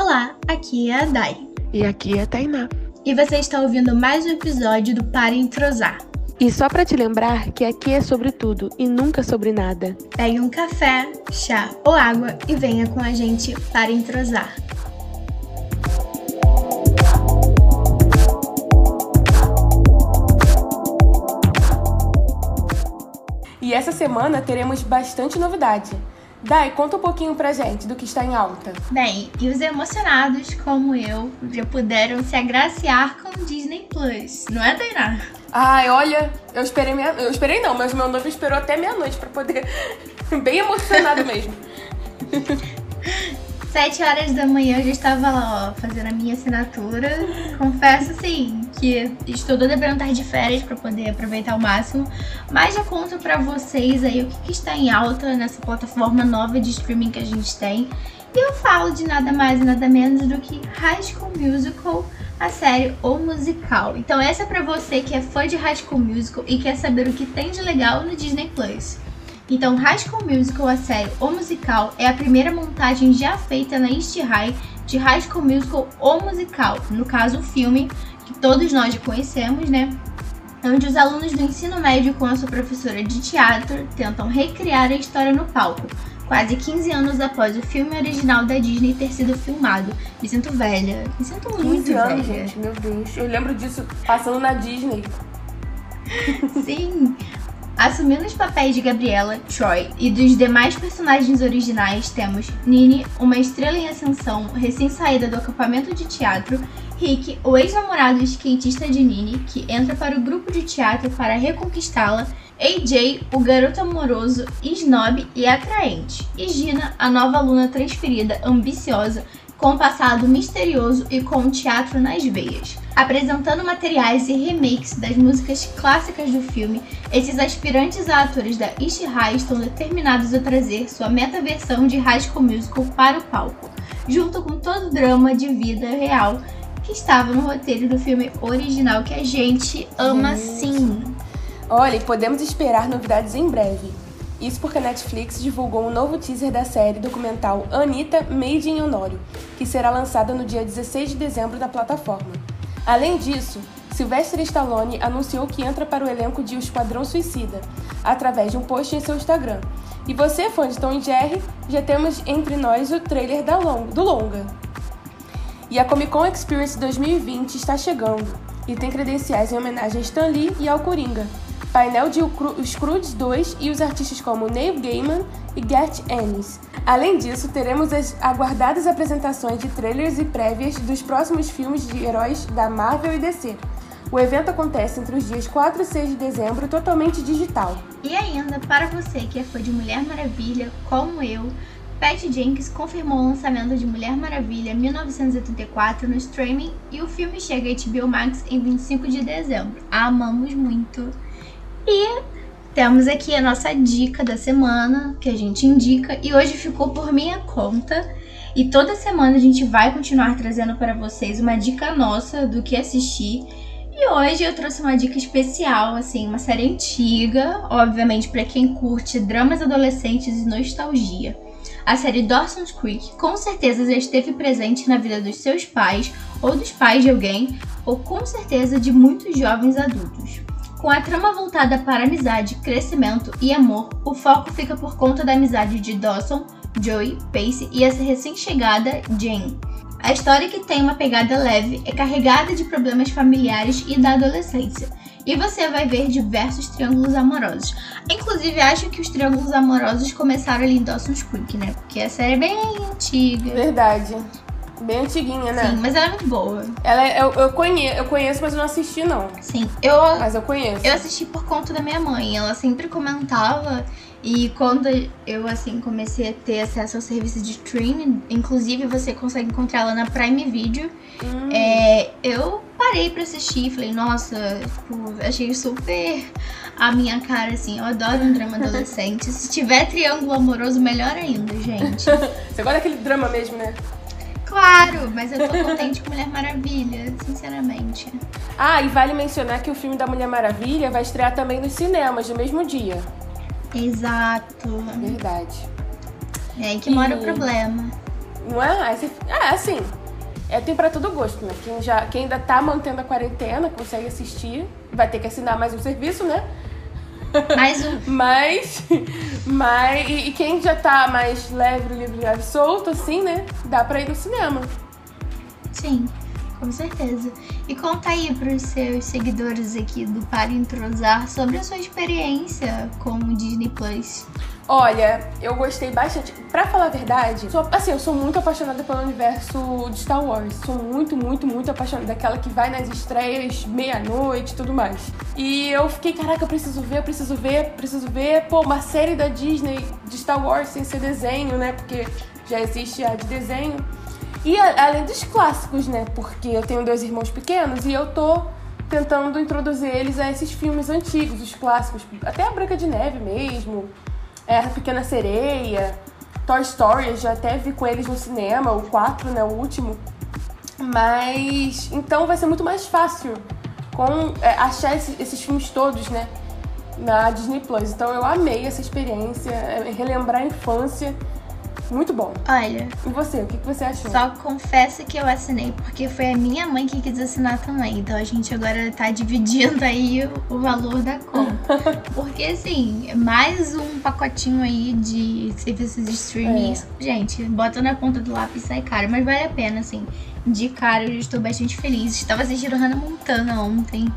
Olá, aqui é a Dai. E aqui é a Tainá. E você está ouvindo mais um episódio do Para Entrosar. E só para te lembrar que aqui é sobre tudo e nunca sobre nada. Pegue um café, chá ou água e venha com a gente para entrosar. E essa semana teremos bastante novidade. Dai, conta um pouquinho pra gente do que está em alta. Bem, e os emocionados, como eu, já puderam se agraciar com o Disney Plus, não é, Tainá? Ai, olha, eu esperei meia... Eu esperei não, mas meu noivo esperou até meia-noite pra poder. Bem emocionado mesmo. Sete horas da manhã eu já estava lá, ó, fazendo a minha assinatura. Confesso, assim, que estou toda pra estar de férias para poder aproveitar ao máximo. Mas já conto para vocês aí o que, que está em alta nessa plataforma nova de streaming que a gente tem. E eu falo de nada mais e nada menos do que High School Musical, a série ou musical. Então essa é para você que é fã de High School Musical e quer saber o que tem de legal no Disney Plus. Então, High School Musical, a série ou musical, é a primeira montagem já feita na East High de High School Musical ou musical, no caso o filme que todos nós já conhecemos, né? Onde os alunos do ensino médio com a sua professora de teatro tentam recriar a história no palco, quase 15 anos após o filme original da Disney ter sido filmado. Me sinto velha, me sinto muito 15 anos, velha. gente, meu Deus. Eu lembro disso passando na Disney. Sim, Assumindo os papéis de Gabriela, Troy e dos demais personagens originais, temos Nini, uma estrela em ascensão, recém-saída do acampamento de teatro, Rick, o ex-namorado skatista de Nini, que entra para o grupo de teatro para reconquistá-la, AJ, o garoto amoroso, snob e atraente, e Gina, a nova aluna transferida, ambiciosa, com um passado misterioso e com o teatro nas veias. Apresentando materiais e remakes das músicas clássicas do filme, esses aspirantes a atores da East High estão determinados a trazer sua meta-versão de High School Musical para o palco, junto com todo o drama de vida real que estava no roteiro do filme original que a gente ama sim. Olha, e podemos esperar novidades em breve. Isso porque a Netflix divulgou um novo teaser da série documental Anitta Made in Honório, que será lançada no dia 16 de dezembro na plataforma. Além disso, Sylvester Stallone anunciou que entra para o elenco de O Esquadrão Suicida, através de um post em seu Instagram. E você, fã de Tom e Jerry, já temos entre nós o trailer do longa. E a Comic Con Experience 2020 está chegando, e tem credenciais em homenagem a Stan Lee e ao Coringa, painel de Os Croods 2 e os artistas como Neil Gaiman e Garth Ennis. Além disso, teremos as aguardadas apresentações de trailers e prévias dos próximos filmes de heróis da Marvel e DC. O evento acontece entre os dias 4 e 6 de dezembro, totalmente digital. E ainda, para você que é fã de Mulher Maravilha, como eu, Patty Jenkins confirmou o lançamento de Mulher Maravilha 1984 no streaming e o filme chega a HBO Max em 25 de dezembro. Amamos muito! E temos aqui a nossa dica da semana, que a gente indica, e hoje ficou por minha conta. E toda semana a gente vai continuar trazendo para vocês uma dica nossa do que assistir. E hoje eu trouxe uma dica especial, assim, uma série antiga, obviamente para quem curte dramas adolescentes e nostalgia. A série Dawson's Creek com certeza já esteve presente na vida dos seus pais ou dos pais de alguém, ou com certeza de muitos jovens adultos. Com a trama voltada para amizade, crescimento e amor, o foco fica por conta da amizade de Dawson, Joey, Pace e essa recém-chegada Jane. A história que tem uma pegada leve é carregada de problemas familiares e da adolescência. E você vai ver diversos triângulos amorosos. Inclusive, acho que os triângulos amorosos começaram ali em Dawson's Creek, né? Porque a série é bem antiga. Verdade. Bem antiguinha, né? Sim, mas ela é muito boa. Ela é, eu, eu, conheço, eu conheço, mas eu não assisti, não. Sim, eu. Mas eu conheço. Eu assisti por conta da minha mãe. Ela sempre comentava. E quando eu, assim, comecei a ter acesso ao serviço de streaming, inclusive você consegue encontrar ela na Prime Video, hum. é, eu parei pra assistir falei, nossa, tipo, achei super a minha cara, assim. Eu adoro um drama adolescente. Se tiver triângulo amoroso, melhor ainda, gente. você gosta daquele drama mesmo, né? Claro, mas eu tô contente com Mulher Maravilha, sinceramente. Ah, e vale mencionar que o filme da Mulher Maravilha vai estrear também nos cinemas no mesmo dia. Exato. Verdade. É aí que e... mora o problema. Não é? Você, é assim, é, tem para todo gosto, né? Quem, já, quem ainda tá mantendo a quarentena, consegue assistir, vai ter que assinar mais um serviço, né? Mais um. mas, mas e, e quem já tá mais leve, livre, leve, solto, assim, né? Dá pra ir no cinema. Sim, com certeza. E conta aí pros seus seguidores aqui do Para Entrosar sobre a sua experiência com o Disney Plus. Olha, eu gostei bastante. Pra falar a verdade, sou, assim, eu sou muito apaixonada pelo universo de Star Wars. Sou muito, muito, muito apaixonada. Daquela que vai nas estreias meia-noite e tudo mais. E eu fiquei, caraca, eu preciso ver, eu preciso ver, preciso ver. Pô, uma série da Disney de Star Wars sem ser desenho, né? Porque já existe a de desenho. E a, além dos clássicos, né? Porque eu tenho dois irmãos pequenos e eu tô tentando introduzir eles a esses filmes antigos, os clássicos. Até a Branca de Neve mesmo é, a Pequena Sereia, Toy Story, eu já até vi com eles no cinema, o 4, né, o último. Mas então vai ser muito mais fácil com é, achar esse, esses filmes todos, né, na Disney Plus. Então eu amei essa experiência, é, relembrar a infância muito bom. Olha. E você, o que, que você achou? Só confesso que eu assinei, porque foi a minha mãe que quis assinar também. Então a gente agora tá dividindo aí o, valor da conta. porque assim, mais um pacotinho aí de serviços de streaming. É. Gente, bota na ponta do lápis e sai caro, mas vale a pena, assim. De cara, eu estou bastante feliz. Estava assistindo Hannah Montana ontem.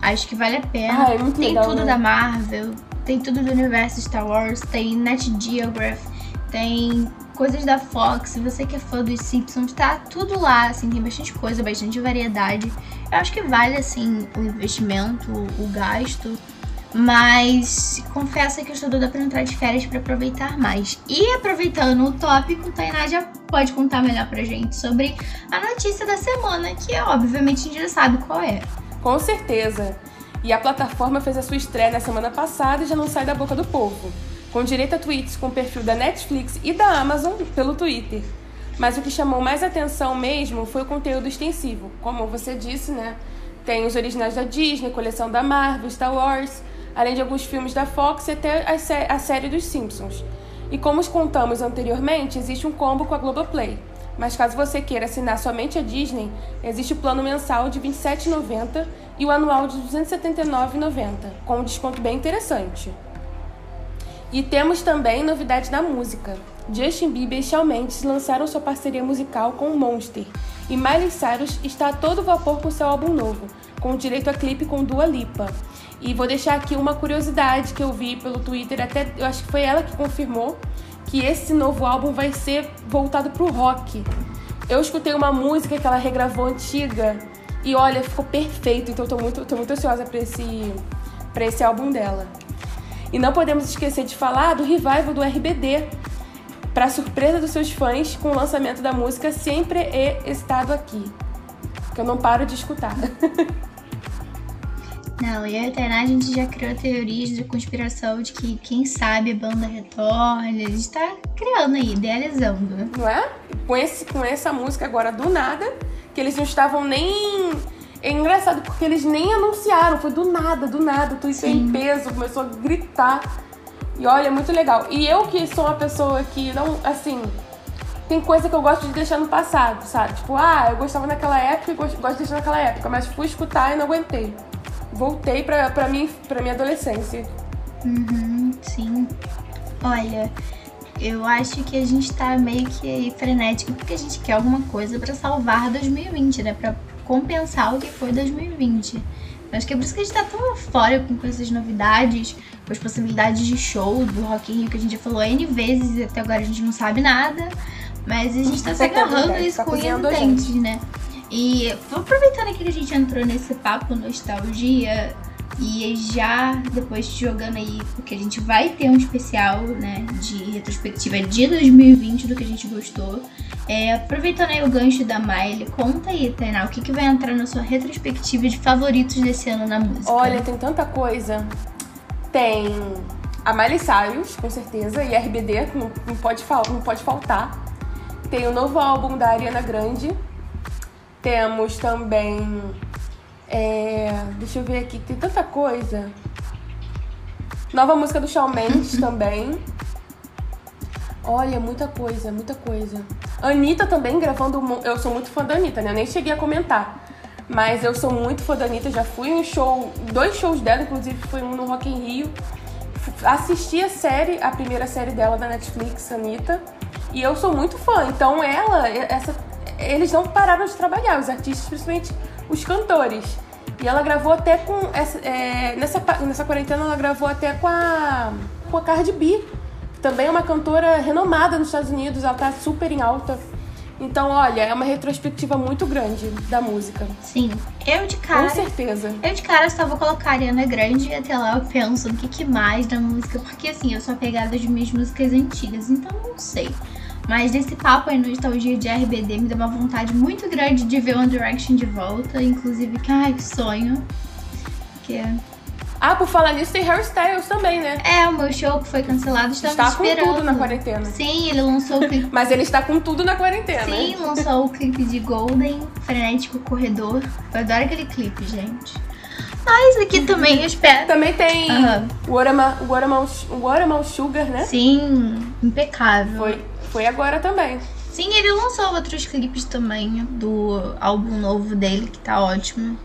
Acho que vale a pena. Ah, é muito tem legal, tudo né? da Marvel, tem tudo do universo Star Wars, tem Net Geography, tem coisas da Fox, se você que é fã dos Simpsons, tá tudo lá, assim, tem bastante coisa, bastante variedade. Eu acho que vale, assim, o investimento, o gasto. Mas confesso que eu estou doida pra entrar de férias para aproveitar mais. E aproveitando o tópico, Tainá já pode contar melhor pra gente sobre a notícia da semana, que obviamente a gente já sabe qual é. Com certeza. E a plataforma fez a sua estreia na semana passada e já não sai da boca do povo com direito a tweets com o perfil da Netflix e da Amazon pelo Twitter. Mas o que chamou mais atenção mesmo foi o conteúdo extensivo. Como você disse, né? Tem os originais da Disney, coleção da Marvel, Star Wars, além de alguns filmes da Fox e até a, sé a série dos Simpsons. E como contamos anteriormente, existe um combo com a Globoplay. Mas caso você queira assinar somente a Disney, existe o plano mensal de R$ 27,90 e o anual de R$ 279,90, com um desconto bem interessante. E temos também novidades na música. Justin Bieber e Shawn Mendes lançaram sua parceria musical com Monster. E Miley Cyrus está a todo vapor com seu álbum novo, com direito a clipe com Dua Lipa. E vou deixar aqui uma curiosidade que eu vi pelo Twitter, até eu acho que foi ela que confirmou que esse novo álbum vai ser voltado pro rock. Eu escutei uma música que ela regravou antiga e olha, ficou perfeito, então eu tô muito, tô muito ansiosa para esse, pra esse álbum dela. E não podemos esquecer de falar do revival do RBD, para surpresa dos seus fãs, com o lançamento da música Sempre He Estado Aqui, que eu não paro de escutar. Não, e eu e a Tainá, a gente já criou teorias de conspiração de que, quem sabe, a banda retorna. A gente tá criando aí, idealizando. Não é? Com, esse, com essa música agora do nada, que eles não estavam nem é engraçado porque eles nem anunciaram, foi do nada, do nada. Twitter em peso começou a gritar. E olha, é muito legal. E eu que sou uma pessoa que não, assim, tem coisa que eu gosto de deixar no passado, sabe? Tipo, ah, eu gostava naquela época e gosto, gosto de deixar naquela época, mas fui escutar e não aguentei. Voltei pra, pra, mim, pra minha adolescência. Uhum, sim. Olha, eu acho que a gente tá meio que frenético porque a gente quer alguma coisa para salvar 2020, né? Pra compensar o que foi 2020. Eu acho que é por isso que a gente tá tão eufórico com essas novidades, com as possibilidades de show do Rock in Rio que a gente já falou N vezes e até agora a gente não sabe nada. Mas a gente tá se agarrando isso tá com unhas e dentes, né? E aproveitando aqui que a gente entrou nesse papo nostalgia e já depois jogando aí, porque a gente vai ter um especial, né, de retrospectiva de 2020 do que a gente gostou. É, aproveitando aí o gancho da Miley, conta aí, Tainá, o que, que vai entrar na sua retrospectiva de favoritos desse ano na música? Olha, tem tanta coisa. Tem a Miley Cyrus, com certeza, e RBD, não, não, pode, não pode faltar. Tem o novo álbum da Ariana Grande. Temos também. É, deixa eu ver aqui, tem tanta coisa. Nova música do Shawn Mendes também. Olha, muita coisa, muita coisa. Anitta também gravando. Eu sou muito fã da Anitta, né? Eu nem cheguei a comentar. Mas eu sou muito fã da Anitta, já fui em um show, dois shows dela, inclusive foi um no Rock in Rio. Assisti a série, a primeira série dela da Netflix, Anitta. E eu sou muito fã. Então ela, essa, eles não pararam de trabalhar, os artistas, principalmente os cantores. E ela gravou até com. Essa, é, nessa, nessa quarentena ela gravou até com a, com a Cardi B. Que também é uma cantora renomada nos Estados Unidos, ela tá super em alta. Então, olha, é uma retrospectiva muito grande da música. Sim. Eu de cara. Com certeza. Eu de cara só vou colocar a Ariana Grande e até lá eu penso no que, que mais da música. Porque assim, eu sou apegada de minhas músicas antigas, então não sei. Mas desse papo aí nostalgia de RBD me deu uma vontade muito grande de ver One Direction de volta. Inclusive, que ai, que sonho. Que é. Ah, por falar nisso, tem Harry Styles também, né? É, o meu show que foi cancelado estava está esperando. com tudo na quarentena. Sim, ele lançou o clipe. Mas ele está com tudo na quarentena. Sim, lançou o clipe de Golden, Frenético Corredor. Eu adoro aquele clipe, gente. Mas aqui também eu espero. Também tem Watermelon, Watermelon Sugar, né? Sim, impecável. Foi, foi agora também. Sim, ele lançou outros clipes também do álbum novo dele, que tá ótimo.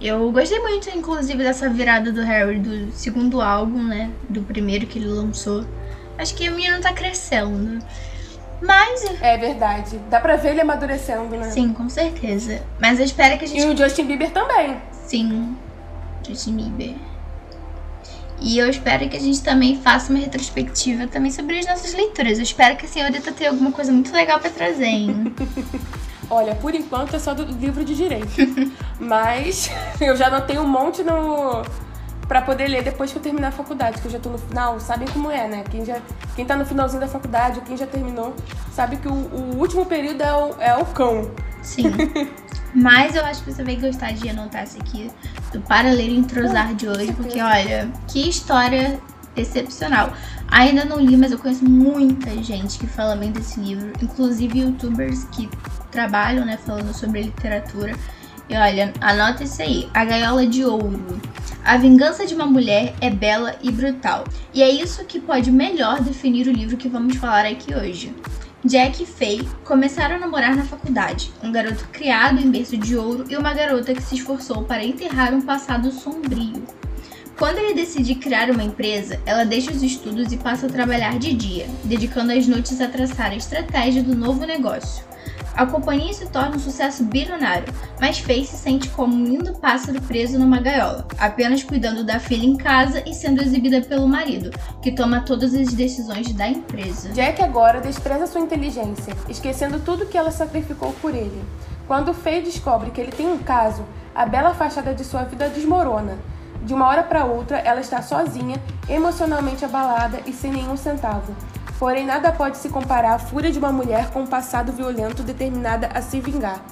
Eu gostei muito, inclusive, dessa virada do Harry do segundo álbum, né? Do primeiro que ele lançou. Acho que o menino tá crescendo. Mas, É verdade. Dá pra ver ele amadurecendo, né? sim, com certeza. Mas eu espero que a gente E o Justin Bieber também. Sim, Justin Bieber. E eu espero que a gente também faça uma retrospectiva também sobre as nossas leituras. Eu espero que a senhorita tenha alguma coisa muito legal pra trazer, hein? Olha, por enquanto é só do livro de direito. Mas eu já anotei um monte no para poder ler depois que eu terminar a faculdade, que eu já tô no final, sabem como é, né? Quem já quem tá no finalzinho da faculdade, ou quem já terminou, sabe que o, o último período é o, é o cão. Sim. Mas eu acho que você vai gostar de anotar esse aqui do Para Ler e Entrosar de hoje, porque olha, que história excepcional. Ainda não li, mas eu conheço muita gente que fala bem desse livro, inclusive youtubers que trabalham, né, falando sobre literatura. E olha, anota isso aí: A Gaiola de Ouro. A vingança de uma mulher é bela e brutal. E é isso que pode melhor definir o livro que vamos falar aqui hoje. Jack e Faye começaram a namorar na faculdade, um garoto criado em berço de ouro e uma garota que se esforçou para enterrar um passado sombrio. Quando ele decide criar uma empresa, ela deixa os estudos e passa a trabalhar de dia, dedicando as noites a traçar a estratégia do novo negócio. A companhia se torna um sucesso bilionário, mas Faye se sente como um lindo pássaro preso numa gaiola, apenas cuidando da filha em casa e sendo exibida pelo marido, que toma todas as decisões da empresa. Jack agora despreza sua inteligência, esquecendo tudo que ela sacrificou por ele. Quando Faye descobre que ele tem um caso, a bela fachada de sua vida desmorona. De uma hora para outra, ela está sozinha, emocionalmente abalada e sem nenhum centavo. Porém, nada pode se comparar à fúria de uma mulher com um passado violento determinada a se vingar.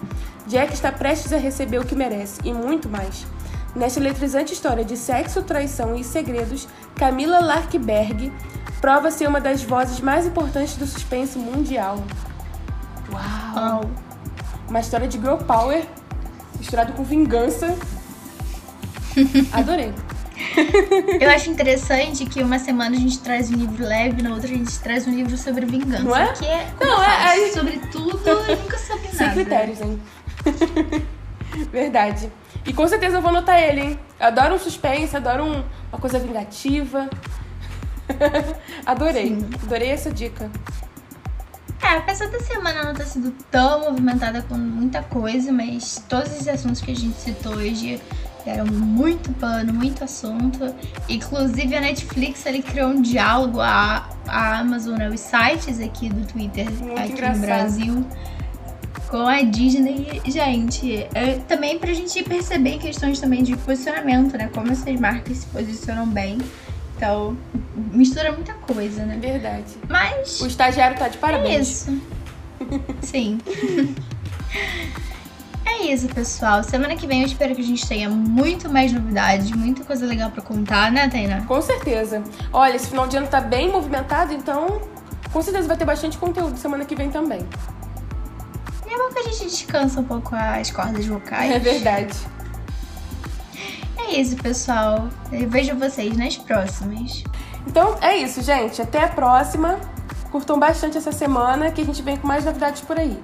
Jack está prestes a receber o que merece e muito mais. Nesta eletrizante história de sexo, traição e segredos, Camila Larkberg prova ser uma das vozes mais importantes do suspense mundial. Uau! Uma história de girl power misturado com vingança. Adorei. Eu acho interessante que uma semana a gente traz um livro leve, na outra a gente traz um livro sobre vingança. Não é? Que é, Não, é- é- sobre tudo e nunca soube Sem nada. critérios, hein? Verdade. E com certeza eu vou anotar ele, hein? Adoro um suspense, adoro um- uma coisa vingativa. Adorei. Sim. Adorei essa dica. É, apesar da semana não ter sido tão movimentada com muita coisa, mas todos esses assuntos que a gente citou hoje deram muito pano, muito assunto. Inclusive a Netflix ele criou um diálogo, a, Amazon, né, os sites aqui do Twitter Muito aqui engraçado. no Brasil. Com a Disney, gente, é, também pra gente perceber questões também de posicionamento, né? Como essas marcas se posicionam bem. Então, mistura muita coisa, né? Verdade. Mas. O estagiário tá de É parabéns. isso. Sim. É isso, pessoal. Semana que vem eu espero que a gente tenha muito mais novidades, muita coisa legal pra contar, né, Tainá? Com certeza. Olha, esse final de ano tá bem movimentado, então com certeza vai ter bastante conteúdo semana que vem também. E é bom que a gente descansa um pouco as cordas vocais. É verdade. É isso, pessoal. Eu vejo vocês nas próximas. Então é isso, gente. Até a próxima. Curtam bastante essa semana que a gente vem com mais novidades por aí.